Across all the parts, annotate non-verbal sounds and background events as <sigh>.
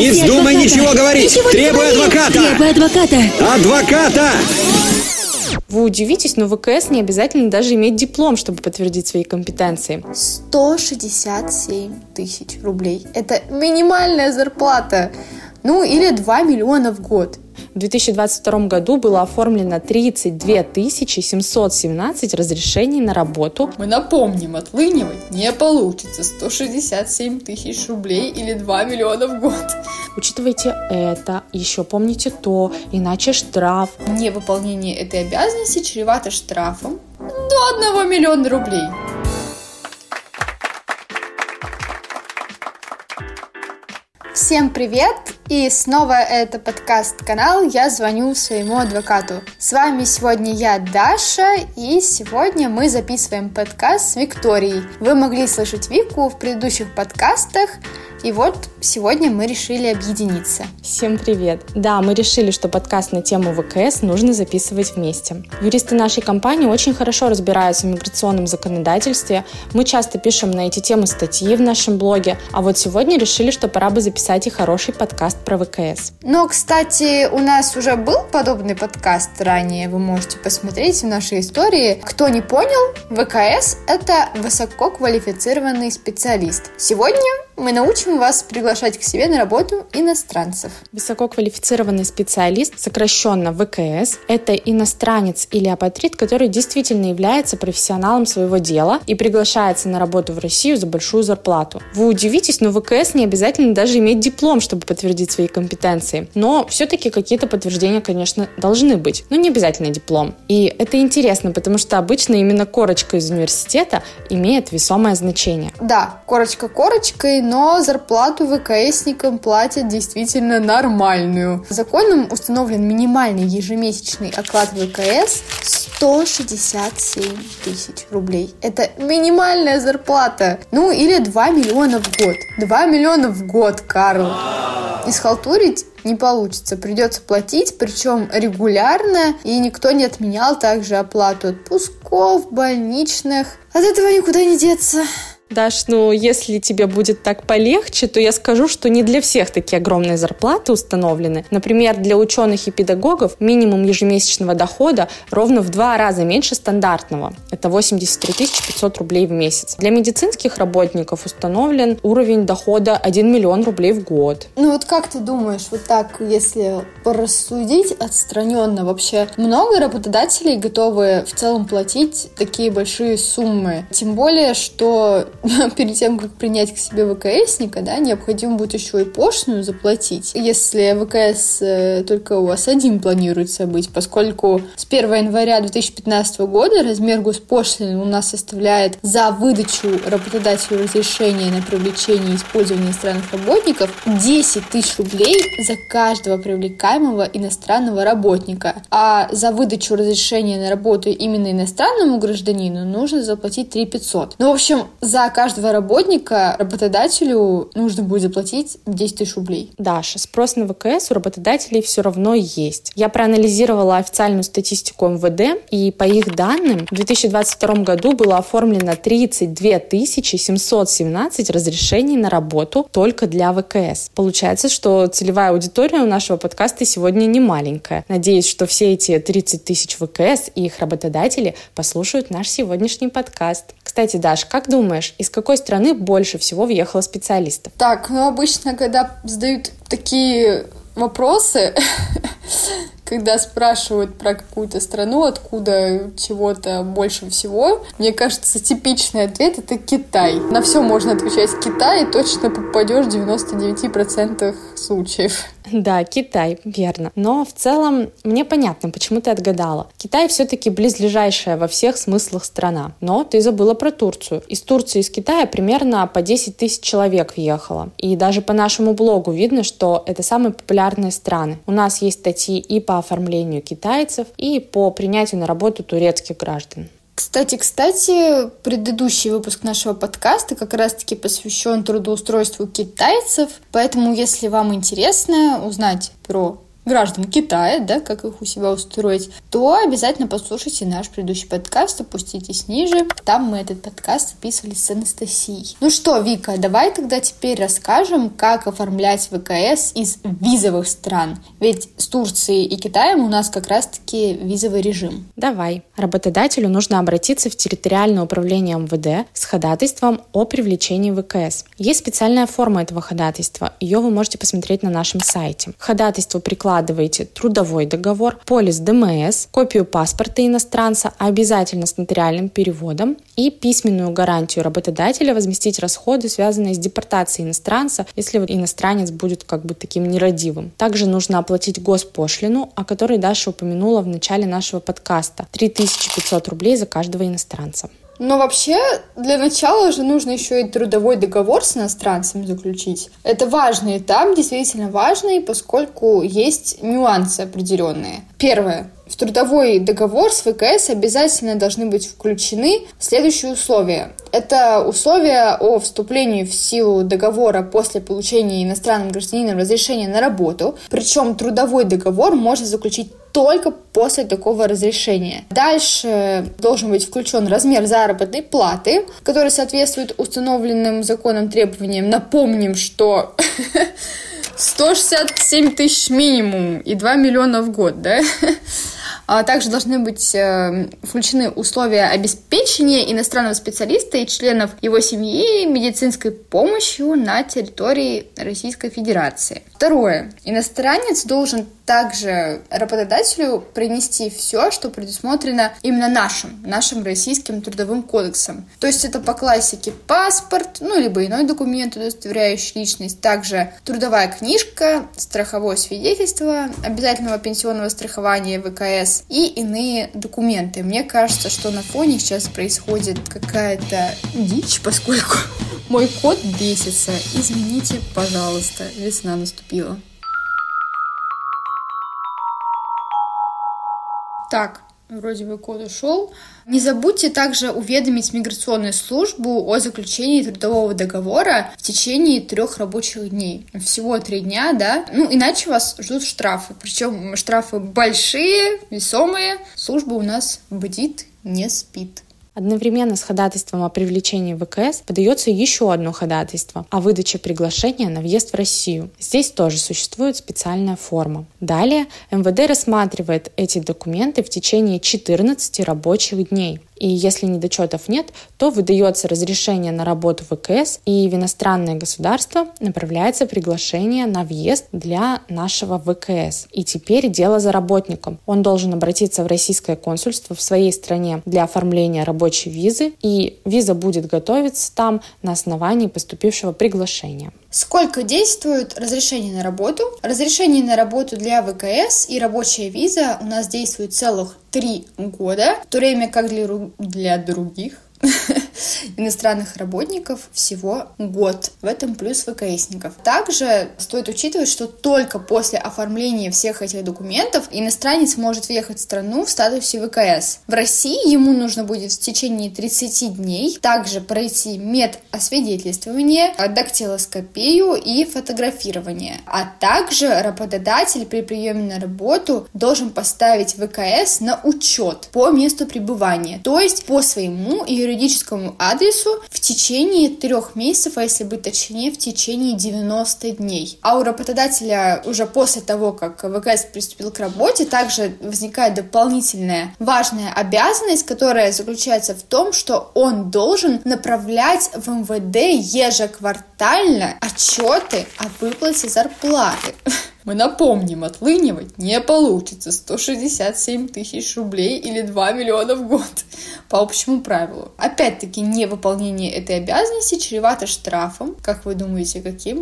Не вздумай ничего говорить! Ничего Требуй говори! адвоката! Требуй адвоката! Адвоката! Вы удивитесь, но в ВКС не обязательно даже иметь диплом, чтобы подтвердить свои компетенции. 167 тысяч рублей. Это минимальная зарплата. Ну, или 2 миллиона в год. В 2022 году было оформлено 32 717 разрешений на работу. Мы напомним, отлынивать не получится. 167 тысяч рублей или 2 миллиона в год. Учитывайте это, еще помните то, иначе штраф. Невыполнение этой обязанности чревато штрафом до 1 миллиона рублей. Всем привет! И снова это подкаст-канал «Я звоню своему адвокату». С вами сегодня я, Даша, и сегодня мы записываем подкаст с Викторией. Вы могли слышать Вику в предыдущих подкастах, и вот сегодня мы решили объединиться. Всем привет! Да, мы решили, что подкаст на тему ВКС нужно записывать вместе. Юристы нашей компании очень хорошо разбираются в миграционном законодательстве. Мы часто пишем на эти темы статьи в нашем блоге, а вот сегодня решили, что пора бы записать и хороший подкаст про ВКС. Но, кстати, у нас уже был подобный подкаст ранее, вы можете посмотреть в нашей истории. Кто не понял, ВКС – это высококвалифицированный специалист. Сегодня мы научим вас приглашать к себе на работу иностранцев. Высококвалифицированный специалист, сокращенно ВКС, это иностранец или апатрид, который действительно является профессионалом своего дела и приглашается на работу в Россию за большую зарплату. Вы удивитесь, но ВКС не обязательно даже иметь диплом, чтобы подтвердить свои компетенции. Но все-таки какие-то подтверждения, конечно, должны быть, но не обязательно диплом. И это интересно, потому что обычно именно корочка из университета имеет весомое значение. Да, корочка корочкой, но зарплату ВКСникам платят действительно нормальную. Законом установлен минимальный ежемесячный оклад ВКС 167 тысяч рублей. Это минимальная зарплата. Ну, или 2 миллиона в год. 2 миллиона в год, Карл. Исхалтурить не получится. Придется платить, причем регулярно, и никто не отменял также оплату отпусков, больничных. От этого никуда не деться. Даш, ну если тебе будет так полегче, то я скажу, что не для всех такие огромные зарплаты установлены. Например, для ученых и педагогов минимум ежемесячного дохода ровно в два раза меньше стандартного. Это 83 500 рублей в месяц. Для медицинских работников установлен уровень дохода 1 миллион рублей в год. Ну вот как ты думаешь, вот так, если порассудить отстраненно, вообще много работодателей готовы в целом платить такие большие суммы? Тем более, что <laughs> перед тем, как принять к себе ВКСника, да, необходимо будет еще и пошлину заплатить, если ВКС э, только у вас один планируется быть, поскольку с 1 января 2015 года размер госпошлины у нас составляет за выдачу работодателю разрешения на привлечение и использование иностранных работников 10 тысяч рублей за каждого привлекаемого иностранного работника, а за выдачу разрешения на работу именно иностранному гражданину нужно заплатить 3 500. Ну, в общем, за каждого работника работодателю нужно будет заплатить 10 тысяч рублей. Даша, спрос на ВКС у работодателей все равно есть. Я проанализировала официальную статистику МВД, и по их данным, в 2022 году было оформлено 32 717 разрешений на работу только для ВКС. Получается, что целевая аудитория у нашего подкаста сегодня не маленькая. Надеюсь, что все эти 30 тысяч ВКС и их работодатели послушают наш сегодняшний подкаст. Кстати, Даш, как думаешь, из какой страны больше всего въехало специалистов? Так, ну обычно, когда задают такие вопросы, <laughs> когда спрашивают про какую-то страну, откуда чего-то больше всего, мне кажется, типичный ответ — это Китай. На все можно отвечать Китай, и точно попадешь в 99% случаев. Да, Китай, верно. Но в целом мне понятно, почему ты отгадала. Китай все-таки близлежащая во всех смыслах страна. Но ты забыла про Турцию. Из Турции, из Китая примерно по 10 тысяч человек въехало. И даже по нашему блогу видно, что это самые популярные страны. У нас есть статьи и по оформлению китайцев, и по принятию на работу турецких граждан. Кстати, кстати, предыдущий выпуск нашего подкаста как раз-таки посвящен трудоустройству китайцев, поэтому если вам интересно узнать про граждан Китая, да, как их у себя устроить, то обязательно послушайте наш предыдущий подкаст, опуститесь ниже. Там мы этот подкаст записывали с Анастасией. Ну что, Вика, давай тогда теперь расскажем, как оформлять ВКС из визовых стран. Ведь с Турцией и Китаем у нас как раз-таки визовый режим. Давай. Работодателю нужно обратиться в территориальное управление МВД с ходатайством о привлечении ВКС. Есть специальная форма этого ходатайства. Ее вы можете посмотреть на нашем сайте. К ходатайству прикладываете трудовой договор, полис ДМС, копию паспорта иностранца, обязательно с нотариальным переводом и письменную гарантию работодателя возместить расходы, связанные с депортацией иностранца, если иностранец будет как бы таким нерадивым. Также нужно оплатить госпошлину, о которой Даша упомянула в начале нашего подкаста. 3500 рублей за каждого иностранца. Но вообще, для начала же нужно еще и трудовой договор с иностранцем заключить. Это важный этап, действительно важный, поскольку есть нюансы определенные. Первое. В трудовой договор с ВКС обязательно должны быть включены следующие условия. Это условия о вступлении в силу договора после получения иностранным гражданином разрешения на работу. Причем трудовой договор можно заключить только после такого разрешения. Дальше должен быть включен размер заработной платы, который соответствует установленным законом требованиям. Напомним, что <laughs> 167 тысяч минимум и 2 миллиона в год, да? А также должны быть э, включены условия обеспечения иностранного специалиста и членов его семьи медицинской помощью на территории Российской Федерации. Второе. Иностранец должен также работодателю принести все, что предусмотрено именно нашим, нашим российским трудовым кодексом. То есть это по классике паспорт, ну, либо иной документ, удостоверяющий личность, также трудовая книжка, страховое свидетельство обязательного пенсионного страхования ВКС и иные документы. Мне кажется, что на фоне сейчас происходит какая-то дичь, поскольку <laughs> мой кот бесится. Извините, пожалуйста, весна наступила. Так, вроде бы код ушел. Не забудьте также уведомить миграционную службу о заключении трудового договора в течение трех рабочих дней. Всего три дня, да? Ну, иначе вас ждут штрафы. Причем штрафы большие, весомые. Служба у нас бдит, не спит. Одновременно с ходатайством о привлечении ВКС подается еще одно ходатайство о выдаче приглашения на въезд в Россию. Здесь тоже существует специальная форма. Далее МВД рассматривает эти документы в течение 14 рабочих дней. И если недочетов нет, то выдается разрешение на работу в ВКС, и в иностранное государство направляется приглашение на въезд для нашего ВКС. И теперь дело за работником. Он должен обратиться в российское консульство в своей стране для оформления рабочей визы, и виза будет готовиться там на основании поступившего приглашения. Сколько действует разрешение на работу? Разрешение на работу для ВКС и рабочая виза у нас действует целых три года, в то время как для, для других <laughs> иностранных работников всего год. В этом плюс ВКСников. Также стоит учитывать, что только после оформления всех этих документов иностранец может въехать в страну в статусе ВКС. В России ему нужно будет в течение 30 дней также пройти медосвидетельствование, дактилоскопию и фотографирование. А также работодатель при приеме на работу должен поставить ВКС на учет по месту пребывания, то есть по своему юридическому адресу в течение трех месяцев, а если быть точнее, в течение 90 дней. А у работодателя уже после того, как ВКС приступил к работе, также возникает дополнительная важная обязанность, которая заключается в том, что он должен направлять в МВД ежеквартально отчеты о выплате зарплаты. Мы напомним, отлынивать не получится 167 тысяч рублей или 2 миллиона в год по общему правилу. Опять-таки, невыполнение этой обязанности чревато штрафом. Как вы думаете, каким?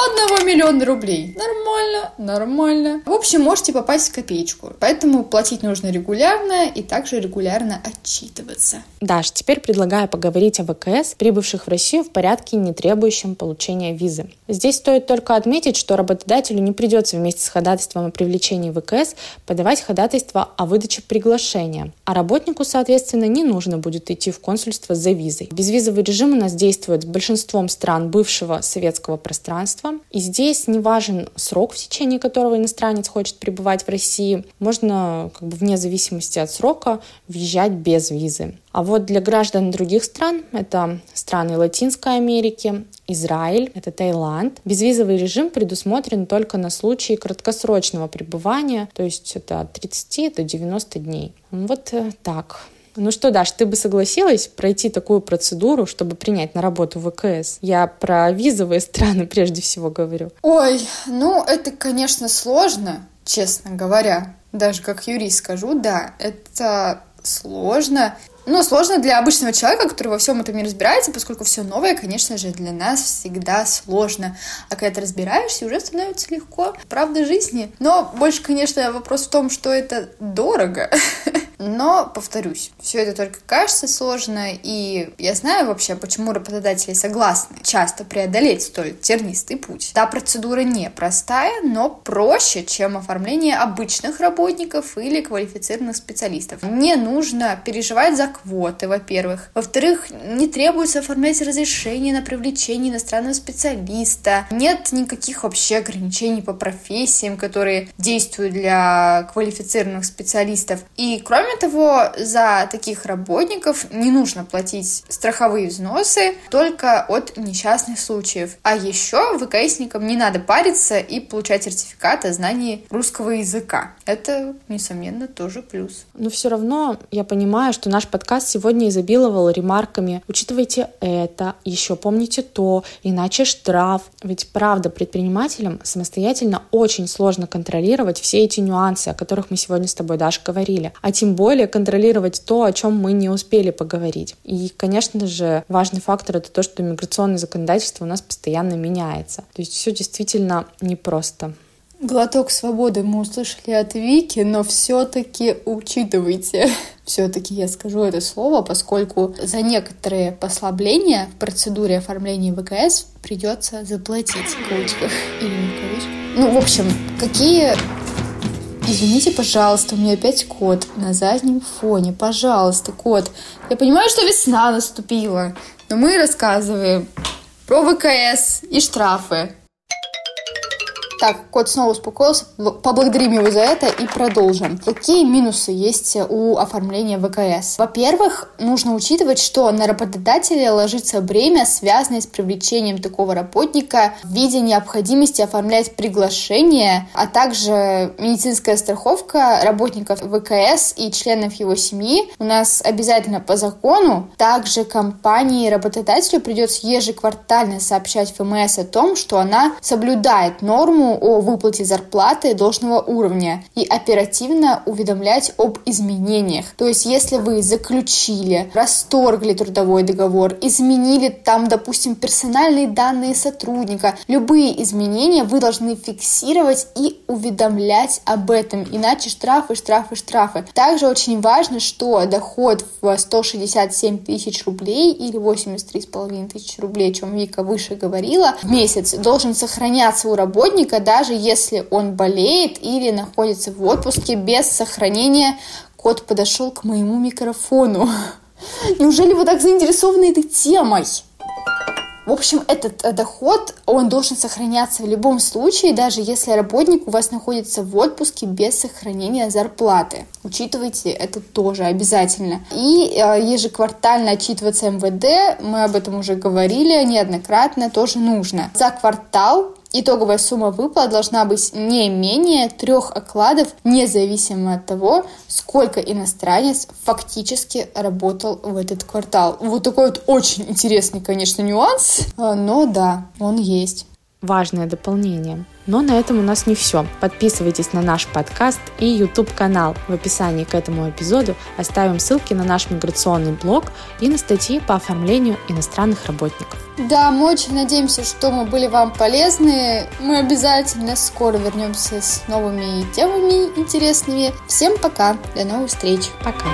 До 1 миллиона рублей. Нормально, нормально. В общем, можете попасть в копеечку. Поэтому платить нужно регулярно и также регулярно отчитываться. Даш, теперь предлагаю поговорить о ВКС, прибывших в Россию в порядке, не требующем получения визы. Здесь стоит только отметить, что работодателю не придется вместе с ходатайством о привлечении ВКС подавать ходатайство о выдаче приглашения, а работнику, соответственно, не нужно будет идти в консульство за визой. Безвизовый режим у нас действует с большинством стран бывшего советского пространства, и здесь не важен срок, в течение которого иностранец хочет пребывать в России. Можно как бы вне зависимости от срока въезжать без визы. А вот для граждан других стран, это страны Латинской Америки, Израиль, это Таиланд, безвизовый режим предусмотрен только на случай краткосрочного пребывания, то есть это от 30 до 90 дней. Вот э, так. Ну что, Даш, ты бы согласилась пройти такую процедуру, чтобы принять на работу ВКС? Я про визовые <laughs> страны прежде всего говорю. Ой, ну это, конечно, сложно, честно говоря. Даже как юрист скажу, да, это сложно. Но сложно для обычного человека, который во всем этом не разбирается, поскольку все новое, конечно же, для нас всегда сложно. А когда ты разбираешься, уже становится легко. Правда жизни. Но больше, конечно, вопрос в том, что это дорого. <laughs> Но, повторюсь, все это только кажется сложно, и я знаю вообще, почему работодатели согласны часто преодолеть столь тернистый путь. Та процедура непростая, но проще, чем оформление обычных работников или квалифицированных специалистов. Не нужно переживать за квоты, во-первых. Во-вторых, не требуется оформлять разрешение на привлечение иностранного специалиста. Нет никаких вообще ограничений по профессиям, которые действуют для квалифицированных специалистов. И кроме Кроме того, за таких работников не нужно платить страховые взносы только от несчастных случаев. А еще ВКСникам не надо париться и получать сертификат о знании русского языка. Это, несомненно, тоже плюс. Но все равно я понимаю, что наш подкаст сегодня изобиловал ремарками «Учитывайте это», «Еще помните то», «Иначе штраф». Ведь правда, предпринимателям самостоятельно очень сложно контролировать все эти нюансы, о которых мы сегодня с тобой, Даша, говорили. А тем более контролировать то, о чем мы не успели поговорить. И, конечно же, важный фактор это то, что миграционное законодательство у нас постоянно меняется. То есть все действительно непросто. Глоток свободы мы услышали от Вики, но все-таки учитывайте. <laughs> Все-таки я скажу это слово, поскольку за некоторые послабления в процедуре оформления ВКС придется заплатить в кавычках или не в кавычках. Ну, в общем, какие Извините, пожалуйста, у меня опять кот на заднем фоне. Пожалуйста, кот. Я понимаю, что весна наступила, но мы рассказываем про ВКС и штрафы. Так, кот снова успокоился. Поблагодарим его за это и продолжим. Какие минусы есть у оформления ВКС? Во-первых, нужно учитывать, что на работодателя ложится бремя, связанное с привлечением такого работника в виде необходимости оформлять приглашение, а также медицинская страховка работников ВКС и членов его семьи у нас обязательно по закону. Также компании работодателю придется ежеквартально сообщать ФМС о том, что она соблюдает норму о выплате зарплаты должного уровня и оперативно уведомлять об изменениях. То есть, если вы заключили, расторгли трудовой договор, изменили там, допустим, персональные данные сотрудника, любые изменения вы должны фиксировать и уведомлять об этом, иначе штрафы, штрафы, штрафы. Также очень важно, что доход в 167 тысяч рублей или 83,5 тысяч рублей, о чем Вика выше говорила, в месяц должен сохраняться у работника даже если он болеет или находится в отпуске без сохранения. Кот подошел к моему микрофону. <laughs> Неужели вы так заинтересованы этой темой? В общем, этот э, доход, он должен сохраняться в любом случае, даже если работник у вас находится в отпуске без сохранения зарплаты. Учитывайте это тоже обязательно. И э, ежеквартально отчитываться МВД, мы об этом уже говорили неоднократно, тоже нужно. За квартал Итоговая сумма выплат должна быть не менее трех окладов, независимо от того, сколько иностранец фактически работал в этот квартал. Вот такой вот очень интересный, конечно, нюанс, а, но да, он есть. Важное дополнение. Но на этом у нас не все. Подписывайтесь на наш подкаст и YouTube канал. В описании к этому эпизоду оставим ссылки на наш миграционный блог и на статьи по оформлению иностранных работников. Да, мы очень надеемся, что мы были вам полезны. Мы обязательно скоро вернемся с новыми темами интересными. Всем пока, до новых встреч. Пока.